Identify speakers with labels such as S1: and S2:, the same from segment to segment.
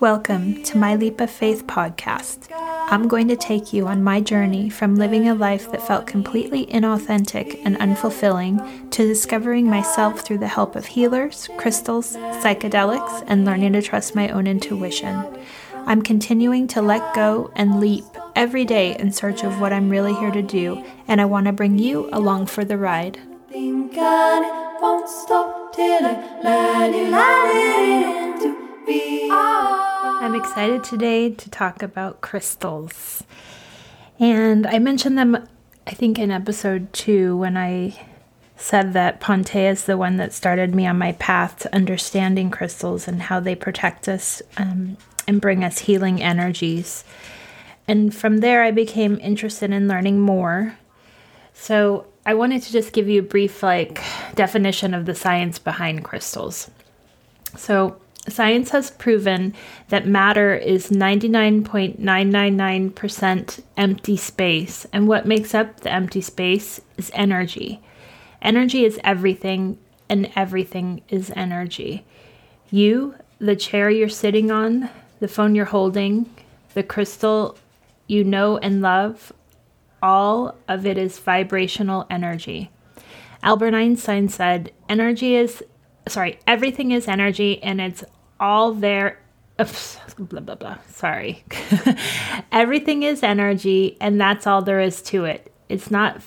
S1: Welcome to my Leap of Faith podcast. I'm going to take you on my journey from living a life that felt completely inauthentic and unfulfilling to discovering myself through the help of healers, crystals, psychedelics, and learning to trust my own intuition. I'm continuing to let go and leap every day in search of what I'm really here to do, and I want to bring you along for the ride. I'm excited today to talk about crystals. And I mentioned them, I think, in episode two when I said that Ponte is the one that started me on my path to understanding crystals and how they protect us um, and bring us healing energies. And from there, I became interested in learning more. So I wanted to just give you a brief, like, definition of the science behind crystals. So, science has proven that matter is 99.999% empty space, and what makes up the empty space is energy. Energy is everything, and everything is energy. You, the chair you're sitting on, the phone you're holding, the crystal you know and love, all of it is vibrational energy. Albert Einstein said, energy is, sorry, everything is energy and it's all there. Oops, blah, blah, blah. Sorry. everything is energy and that's all there is to it. It's not,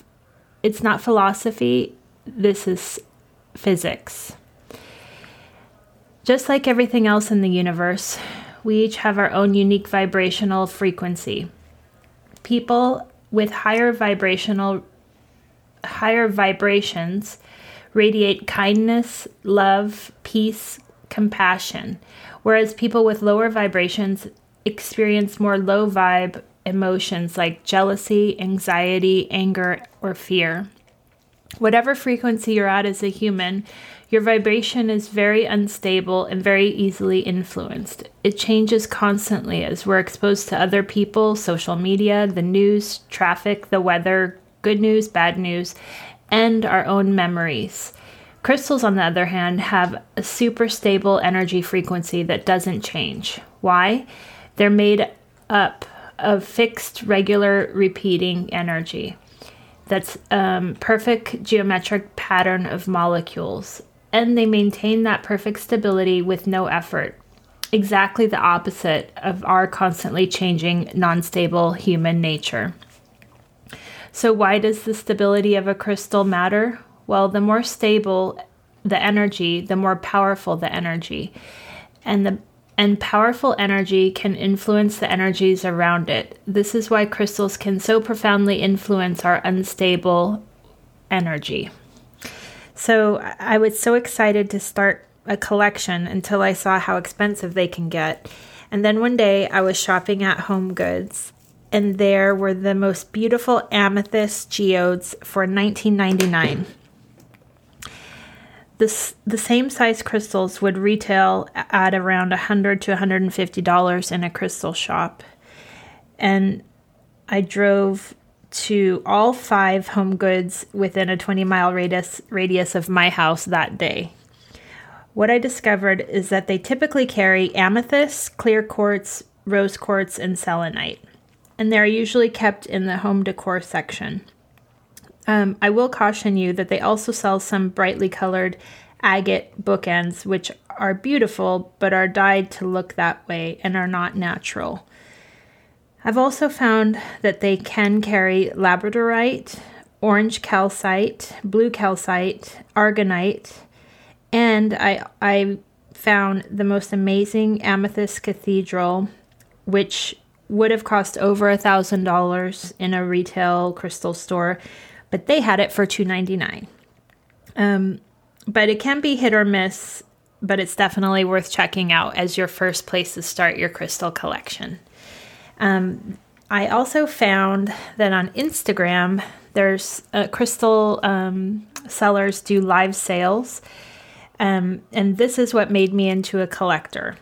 S1: it's not philosophy. This is physics. Just like everything else in the universe, we each have our own unique vibrational frequency. People with higher vibrational higher vibrations radiate kindness, love, peace, compassion, whereas people with lower vibrations experience more low vibe emotions like jealousy, anxiety, anger, or fear. Whatever frequency you're at as a human, your vibration is very unstable and very easily influenced. It changes constantly as we're exposed to other people, social media, the news, traffic, the weather, good news, bad news, and our own memories. Crystals, on the other hand, have a super stable energy frequency that doesn't change. Why? They're made up of fixed, regular, repeating energy. That's um, perfect geometric pattern of molecules and they maintain that perfect stability with no effort. Exactly the opposite of our constantly changing, non stable human nature. So, why does the stability of a crystal matter? Well, the more stable the energy, the more powerful the energy. And the and powerful energy can influence the energies around it. This is why crystals can so profoundly influence our unstable energy. So I was so excited to start a collection until I saw how expensive they can get. And then one day I was shopping at Home Goods and there were the most beautiful amethyst geodes for 19.99. This, the same size crystals would retail at around 100 to 150 dollars in a crystal shop. And I drove to all five home goods within a 20 mile radius, radius of my house that day. What I discovered is that they typically carry amethyst, clear quartz, rose quartz, and selenite, and they're usually kept in the home decor section. Um, I will caution you that they also sell some brightly colored agate bookends, which are beautiful but are dyed to look that way and are not natural. I've also found that they can carry labradorite, orange calcite, blue calcite, aragonite, and I I found the most amazing amethyst cathedral, which would have cost over a thousand dollars in a retail crystal store, but they had it for two ninety nine. Um, but it can be hit or miss, but it's definitely worth checking out as your first place to start your crystal collection. Um, I also found that on Instagram, there's uh, crystal um, sellers do live sales. Um, and this is what made me into a collector.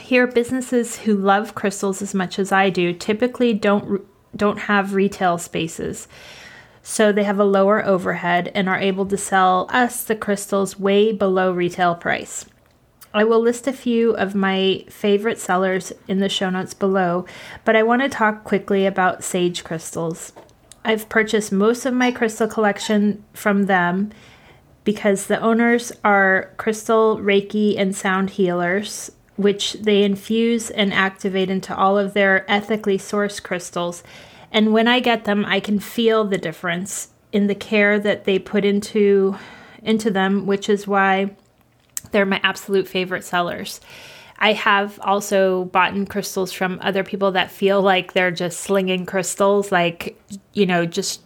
S1: Here, businesses who love crystals as much as I do typically don't don't have retail spaces, so they have a lower overhead and are able to sell us the crystals way below retail price. I will list a few of my favorite sellers in the show notes below, but I want to talk quickly about sage crystals. I've purchased most of my crystal collection from them because the owners are crystal, Reiki, and sound healers, which they infuse and activate into all of their ethically sourced crystals. And when I get them, I can feel the difference in the care that they put into into them, which is why they're my absolute favorite sellers. I have also bought in crystals from other people that feel like they're just slinging crystals, like, you know, just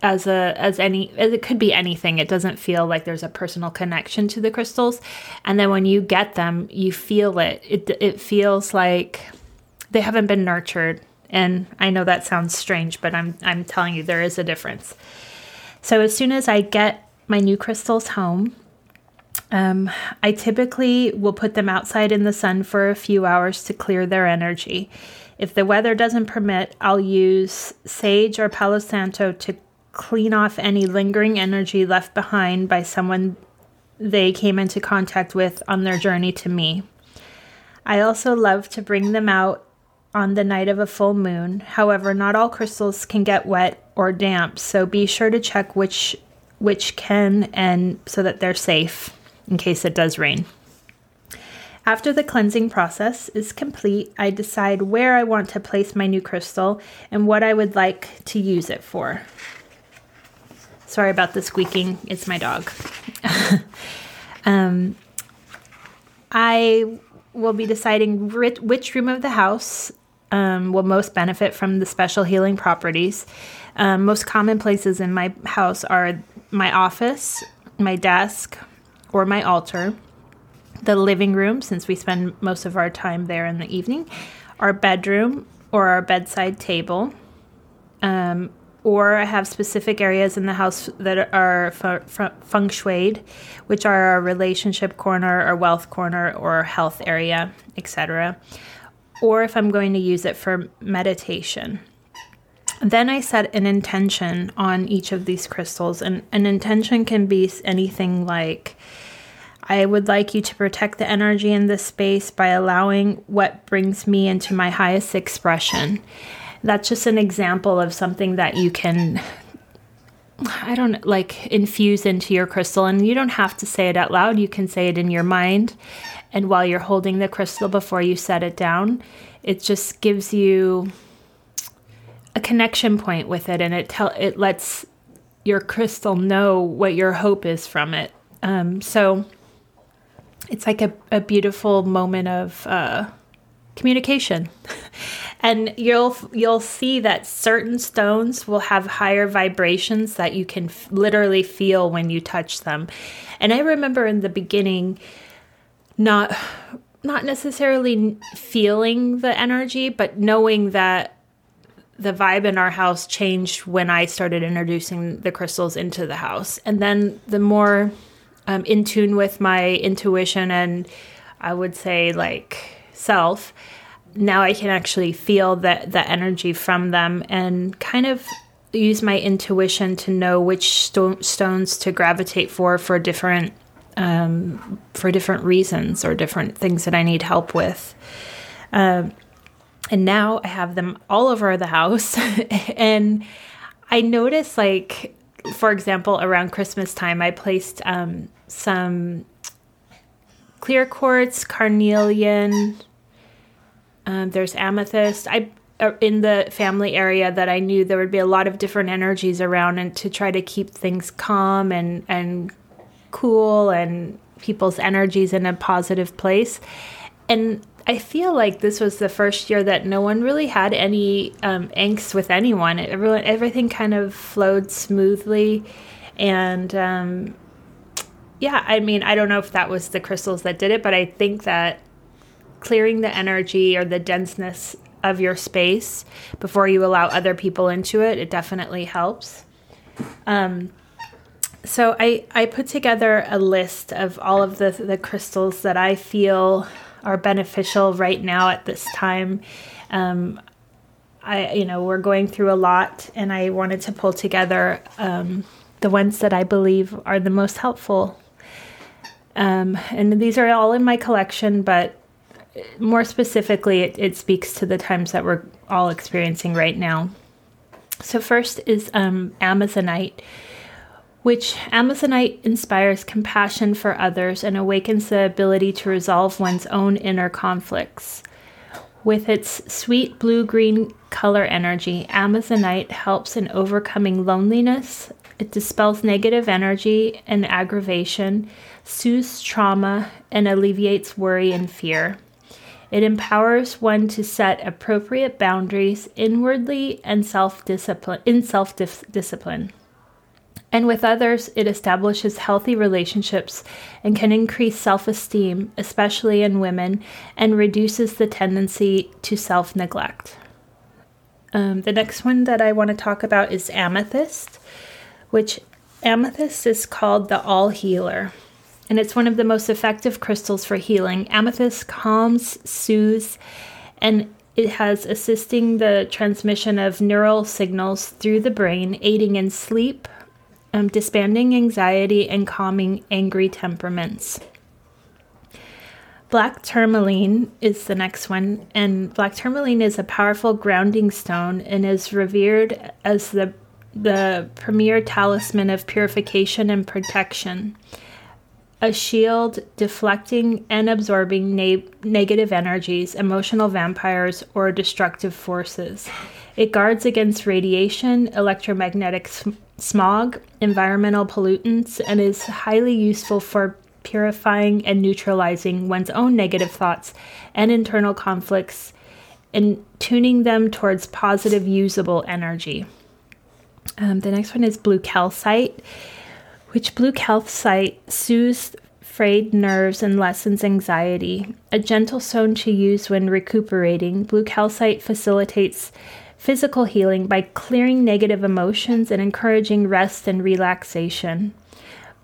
S1: as a as any as it could be anything. It doesn't feel like there's a personal connection to the crystals. And then when you get them you feel it. It it feels like they haven't been nurtured and I know that sounds strange but I'm I'm telling you there is a difference so as soon as I get my new crystals home um, I typically will put them outside in the sun for a few hours to clear their energy. If the weather doesn't permit, I'll use sage or Palo Santo to clean off any lingering energy left behind by someone they came into contact with on their journey to me. I also love to bring them out on the night of a full moon. However, not all crystals can get wet or damp, so be sure to check which which can and so that they're safe in case it does rain. After the cleansing process is complete, I decide where I want to place my new crystal and what I would like to use it for. Sorry about the squeaking, it's my dog. um, I will be deciding which room of the house um, will most benefit from the special healing properties. Um, most common places in my house are my office, my desk, or my altar, the living room, since we spend most of our time there in the evening, our bedroom or our bedside table. Um, or I have specific areas in the house that are feng shuied, which are our relationship corner, our wealth corner, or health area, etc. Or if I'm going to use it for meditation. Then I set an intention on each of these crystals, and an intention can be anything like I would like you to protect the energy in this space by allowing what brings me into my highest expression. That's just an example of something that you can I don't like infuse into your crystal and you don't have to say it out loud. You can say it in your mind and while you're holding the crystal before you set it down, it just gives you a connection point with it and it tell it lets your crystal know what your hope is from it. Um, so it's like a, a beautiful moment of uh, communication. and you'll you'll see that certain stones will have higher vibrations that you can f- literally feel when you touch them. And I remember in the beginning not not necessarily feeling the energy, but knowing that the vibe in our house changed when I started introducing the crystals into the house. And then the more um, in tune with my intuition and I would say like self, now I can actually feel that the energy from them and kind of use my intuition to know which sto- stones to gravitate for for different um, for different reasons or different things that I need help with. Um, and now I have them all over the house. and I notice, like, for example, around Christmas time, I placed um, some clear quartz, carnelian. Um, there's amethyst. I uh, in the family area that I knew there would be a lot of different energies around, and to try to keep things calm and and cool and people's energies in a positive place. And I feel like this was the first year that no one really had any um, angst with anyone. Everyone, everything kind of flowed smoothly, and um, yeah, I mean, I don't know if that was the crystals that did it, but I think that clearing the energy or the denseness of your space before you allow other people into it, it definitely helps. Um, so I, I put together a list of all of the, the crystals that I feel are beneficial right now at this time. Um, I, you know, we're going through a lot, and I wanted to pull together um, the ones that I believe are the most helpful. Um, and these are all in my collection, but more specifically, it, it, speaks to the times that we're all experiencing right now. So, first is um, Amazonite, which Amazonite inspires compassion for others and awakens the ability to resolve one's own inner conflicts. With its sweet blue green color energy, Amazonite helps in overcoming loneliness. It dispels negative energy and aggravation, soothes trauma, and alleviates worry and fear. It empowers one to set appropriate boundaries inwardly and self-discipline in self-discipline. And with others, it establishes healthy relationships and can increase self esteem, especially in women, and reduces the tendency to self neglect. Um, the next one that I want to talk about is amethyst, which amethyst is called the all healer. And it's one of the most effective crystals for healing. Amethyst calms, soothes, and it has assisting the transmission of neural signals through the brain, aiding in sleep, um, disbanding anxiety and calming angry temperaments. Black tourmaline is the next one, and black tourmaline is a powerful grounding stone and is revered as the the premier talisman of purification and protection. A shield deflecting and absorbing na- negative energies, emotional vampires, or destructive forces. It guards against radiation, electromagnetic sm- smog, environmental pollutants, and is highly useful for purifying and neutralizing one's own negative thoughts and internal conflicts and tuning them towards positive, usable energy. Um, the next one is blue calcite, which blue calcite soothes frayed nerves and lessens anxiety. A gentle stone to use when recuperating, blue calcite facilitates physical healing by clearing negative emotions and encouraging rest and relaxation.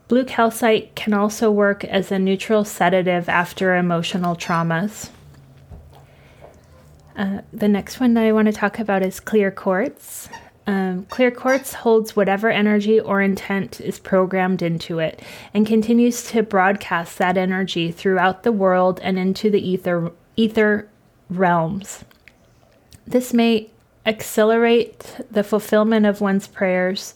S1: Blue calcite can also work as a neutral sedative after emotional traumas. Uh, the next one that I want to talk about is clear quartz. Um, clear quartz holds whatever energy or intent is programmed into it and continues to broadcast that energy throughout the world and into the ether, ether realms. This may accelerate the fulfillment of one's prayers,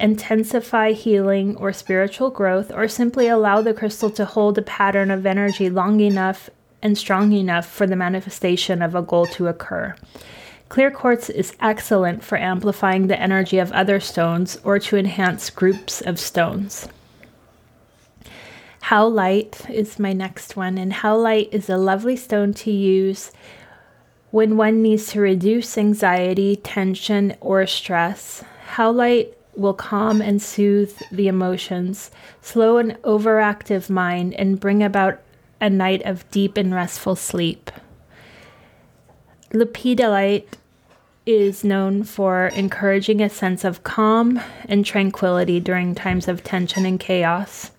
S1: intensify healing or spiritual growth, or simply allow the crystal to hold a pattern of energy long enough and strong enough for the manifestation of a goal to occur. Clear quartz is excellent for amplifying the energy of other stones or to enhance groups of stones. Howlite is my next one, and Howlite is a lovely stone to use when one needs to reduce anxiety, tension, or stress, Howlite will calm and soothe the emotions, slow an overactive mind, and bring about a night of deep and restful sleep. Lepidolite is known for encouraging a sense of calm and tranquility during times of tension and chaos.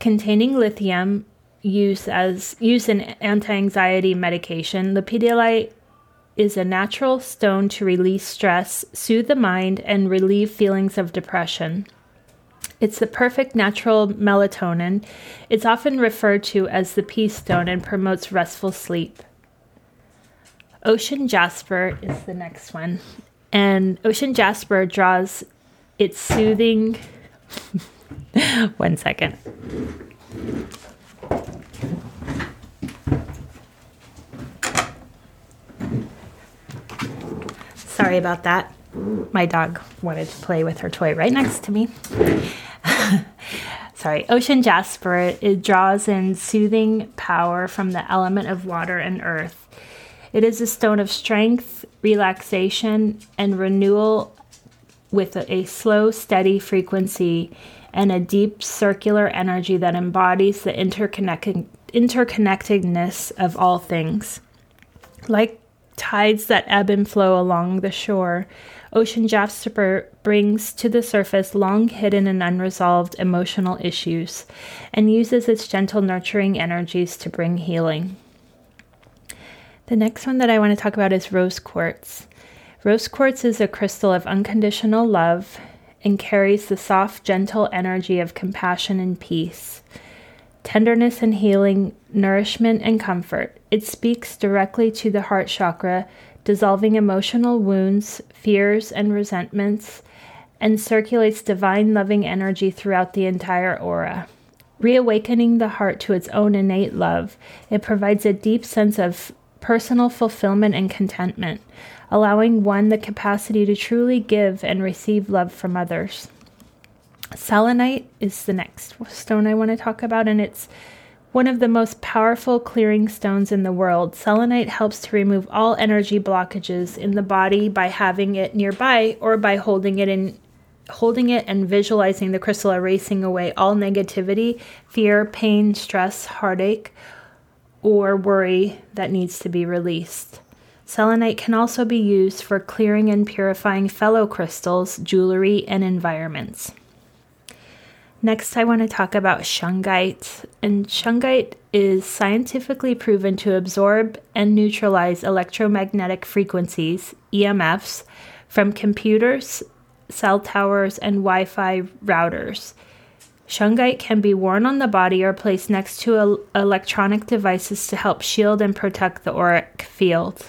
S1: Containing lithium, use as use in anti-anxiety medication. Lepidolite is a natural stone to release stress, soothe the mind, and relieve feelings of depression. It's the perfect natural melatonin. It's often referred to as the peace stone and promotes restful sleep. Ocean jasper is the next one. And ocean jasper draws its soothing. one second. Sorry about that. My dog wanted to play with her toy right next to me. Sorry, ocean jasper, it draws in soothing power from the element of water and earth. It is a stone of strength, relaxation, and renewal with a, a slow, steady frequency and a deep circular energy that embodies the interconnected, interconnectedness of all things. Like tides that ebb and flow along the shore, ocean jasper brings to the surface long hidden and unresolved emotional issues and uses its gentle, nurturing energies to bring healing. The next one that I want to talk about is rose quartz. Rose quartz is a crystal of unconditional love and carries the soft, gentle energy of compassion and peace, tenderness and healing, nourishment and comfort. It speaks directly to the heart chakra, dissolving emotional wounds, fears, and resentments, and circulates divine loving energy throughout the entire aura. Reawakening the heart to its own innate love, it provides a deep sense of personal fulfillment and contentment, allowing one the capacity to truly give and receive love from others. Selenite is the next stone I want to talk about, and it's one of the most powerful clearing stones in the world. Selenite helps to remove all energy blockages in the body by having it nearby or by holding it in holding it and visualizing the crystal erasing away all negativity, fear, pain, stress, heartache, or worry that needs to be released. Selenite can also be used for clearing and purifying fellow crystals, jewelry, and environments. Next, I want to talk about shungite. And shungite is scientifically proven to absorb and neutralize electromagnetic frequencies, EMFs, from computers, cell towers, and Wi Fi routers. Shungite can be worn on the body or placed next to electronic devices to help shield and protect the auric field.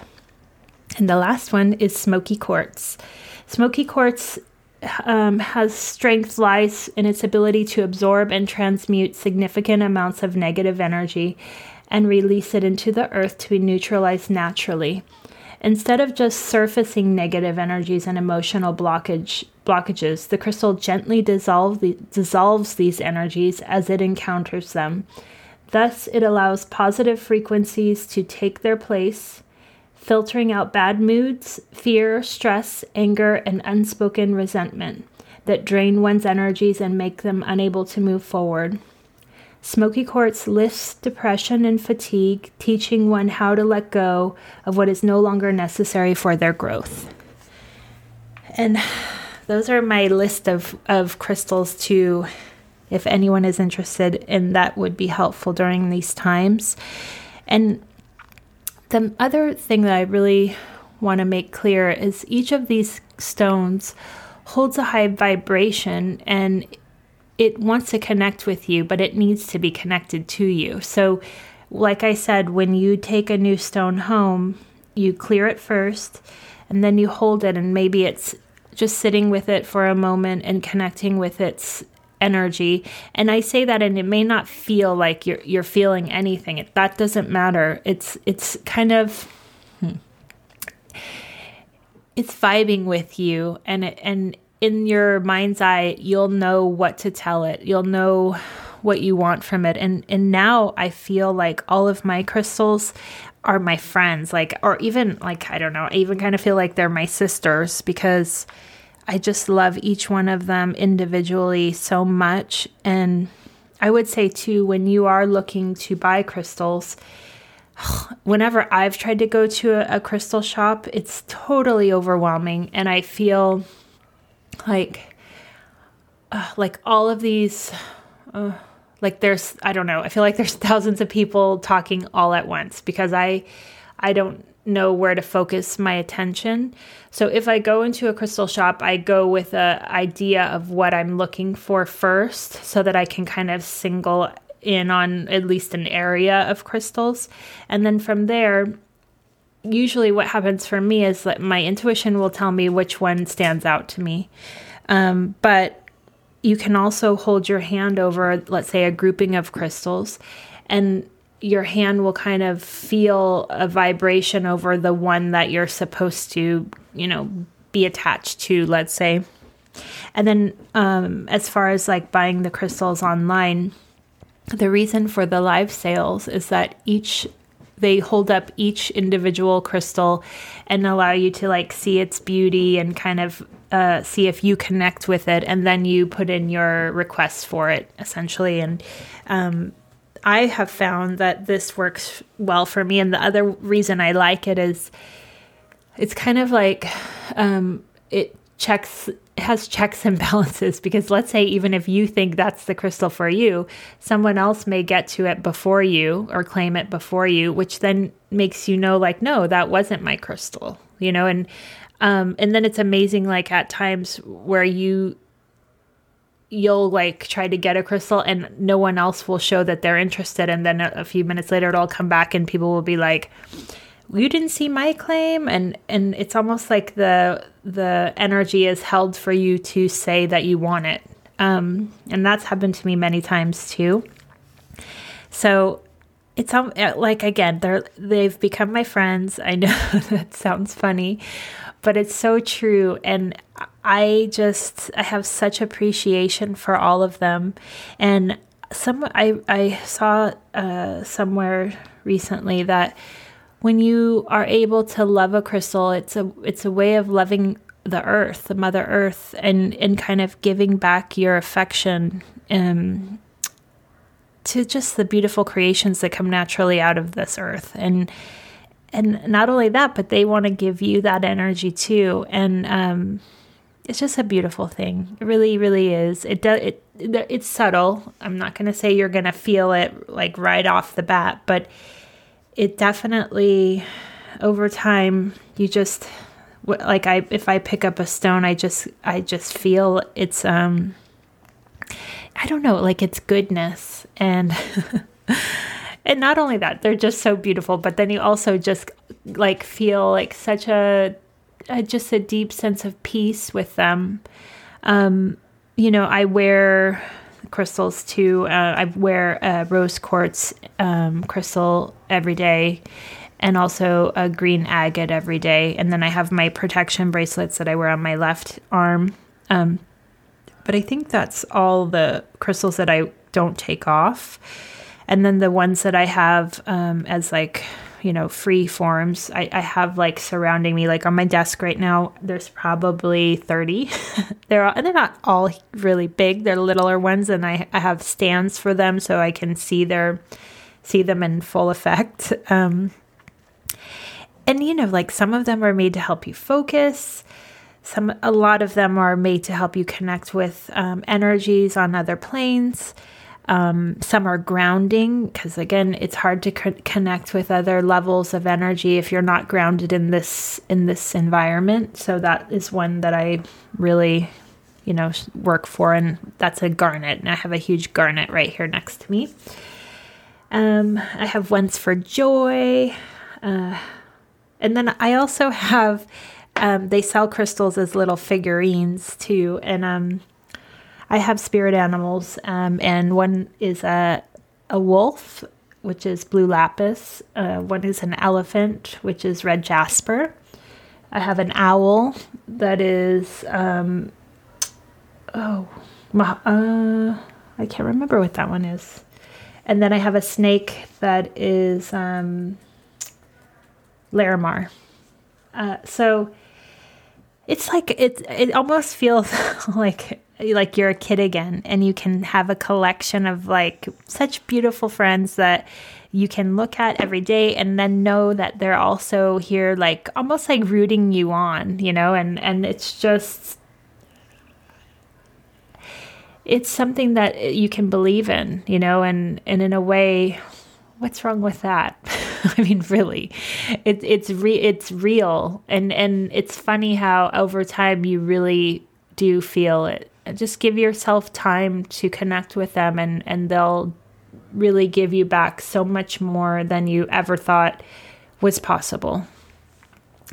S1: And the last one is smoky quartz. Smoky quartz um, has strength lies in its ability to absorb and transmute significant amounts of negative energy and release it into the earth to be neutralized naturally. Instead of just surfacing negative energies and emotional blockage, blockages, the crystal gently dissolve the, dissolves these energies as it encounters them. Thus, it allows positive frequencies to take their place, filtering out bad moods, fear, stress, anger, and unspoken resentment that drain one's energies and make them unable to move forward. Smoky quartz lifts depression and fatigue, teaching one how to let go of what is no longer necessary for their growth. And those are my list of, of crystals to if anyone is interested in that would be helpful during these times. And the other thing that I really want to make clear is each of these stones holds a high vibration and it wants to connect with you, but it needs to be connected to you. So, like I said, when you take a new stone home, you clear it first and then you hold it, and maybe it's just sitting with it for a moment and connecting with its energy. And I say that and it may not feel like you're you're feeling anything. It, that doesn't matter. It's it's kind of hmm, it's vibing with you and it, and in your mind's eye, you'll know what to tell it. You'll know what you want from it. And and now I feel like all of my crystals are my friends, like or even like I don't know, I even kind of feel like they're my sisters because I just love each one of them individually so much and I would say too when you are looking to buy crystals, whenever I've tried to go to a, a crystal shop, it's totally overwhelming and I feel like uh, like all of these uh, like there's i don't know i feel like there's thousands of people talking all at once because i i don't know where to focus my attention. So if i go into a crystal shop i go with a idea of what i'm looking for first so that i can kind of single in on at least an area of crystals. And then from there usually what happens for me is that my intuition will tell me which one stands out to me. Um, but you can also hold your hand over, let's say, a grouping of crystals, and your hand will kind of feel a vibration over the one that you're supposed to, you know, be attached to, let's say. And then, um, as far as like buying the crystals online, the reason for the live sales is that each they hold up each individual crystal and allow you to like see its beauty and kind of uh, see if you connect with it and then you put in your request for it essentially. And um, i have found that this works well for me. And the other reason i like it is it's kind of like um, it checks has checks and balances because let's say even if you think that's the crystal for you, someone else may get to it before you or claim it before you, which then makes you know like no, that wasn't my crystal, you know, and um and then it's amazing like at times where you you'll like try to get a crystal and no one else will show that they're interested and then a, few minutes later it'll come back and people will be like you didn't see my claim and and it's almost like the the energy is held for you to say that you want it. Um and that's happened to me many times too. So it's um, like again they're they've become my friends. I know that sounds funny but it's so true. And i just i have such appreciation for all of them. And some i i saw uh, somewhere recently that when you are able to love a crystal it's a it's a way of loving the earth the mother earth and and kind of giving back your affection um, to just the beautiful creations that come naturally out of this earth. And and not only that but they want to give you that energy too. And um, it's just a beautiful thing. It really really is. It does it it's subtle. I'm not going to say you're going to feel it like right off the bat but it definitely over time you just like i if i pick up a stone i just i just feel it's um I don't know, like it's goodness and and not only that, they're just so beautiful, but then you also just like feel like such a, a just a deep sense of peace with them. Um, you know, I wear crystals too. Uh, I wear a rose quartz um, crystal every day and also a green agate every day. And then I have my protection bracelets that I wear on my left arm. Um, but I think that's all the crystals that I don't take off. And then the ones that I have um, as like, you know, free forms, I, I have like surrounding me, like on my desk right now, there's probably 30. they're all, and they're not all really big. They're littler ones. And I, I have stands for them so I can see their, see them in full effect. Um, and you know, like some of them are made to help you focus some a lot of them are made to help you connect with um, energies on other planes. Um, some are grounding because again, it's hard to co- connect with other levels of energy if you're not grounded in this in this environment. So that is one that I really, you know, work for, and that's a garnet, and I have a huge garnet right here next to me. Um, I have ones for joy, uh, and then I also have um, they sell crystals as little figurines too, and um, I have spirit animals, um, and one is a a wolf, which is blue lapis. Uh, one is an elephant, which is red jasper. I have an owl that is um, oh, uh, I can't remember what that one is. And then I have a snake that is um, Larimar. Uh, so it's like it it almost feels like like you're a kid again and you can have a collection of like such beautiful friends that you can look at every day and then know that they're also here like almost like rooting you on you know? And and it's just it's something that you can believe in you know? And and in a way what's wrong with that? I mean, really, it, it's re- it's real, and and it's funny how over time you really do feel it. Just give yourself time to connect with them, and and they'll really give you back so much more than you ever thought was possible.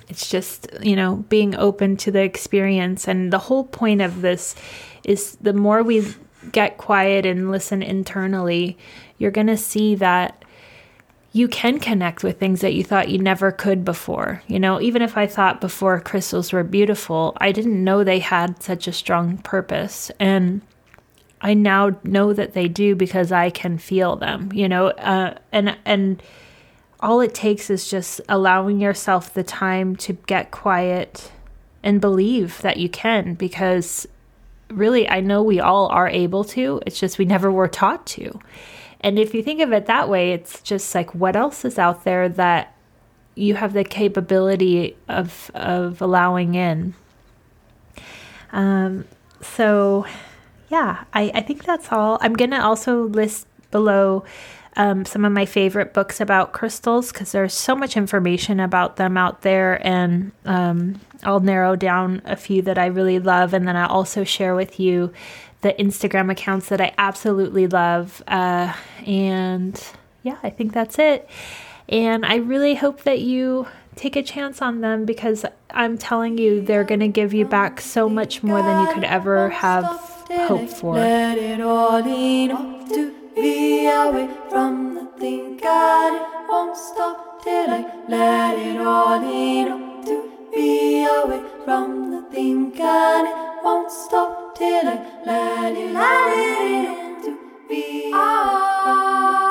S1: It's just, you know, being open to the experience. And the whole point of this is the more we get quiet and listen internally, you're going to see that you can connect with things that you thought you never could before. You know, even if I thought before crystals were beautiful, I didn't know they had such a strong purpose. And I now know that they do because I can feel them, you know, uh, and, and, all it takes is just allowing yourself the time to get quiet and believe that you can because really I know we all are able to it's just we never were taught to and if you think of it that way, it's just like what else is out there that you have the capability of of allowing in. Um, so yeah, I, I think that's all. I'm gonna also list below um, some of my favorite books about crystals because there's so much information about them out there. And um, I'll narrow down a few that I really love. And then I'll also share with you the Instagram accounts that I absolutely love. Uh, and yeah, I think that's it. And I really hope that you take a chance on them because I'm telling you, they're going to give you back so much more than you could ever have hoped for. Let it all in to be away from the thing God won't stop till I let it all to be away from the thing and it won't stop till I let you let it in to be away. Ah.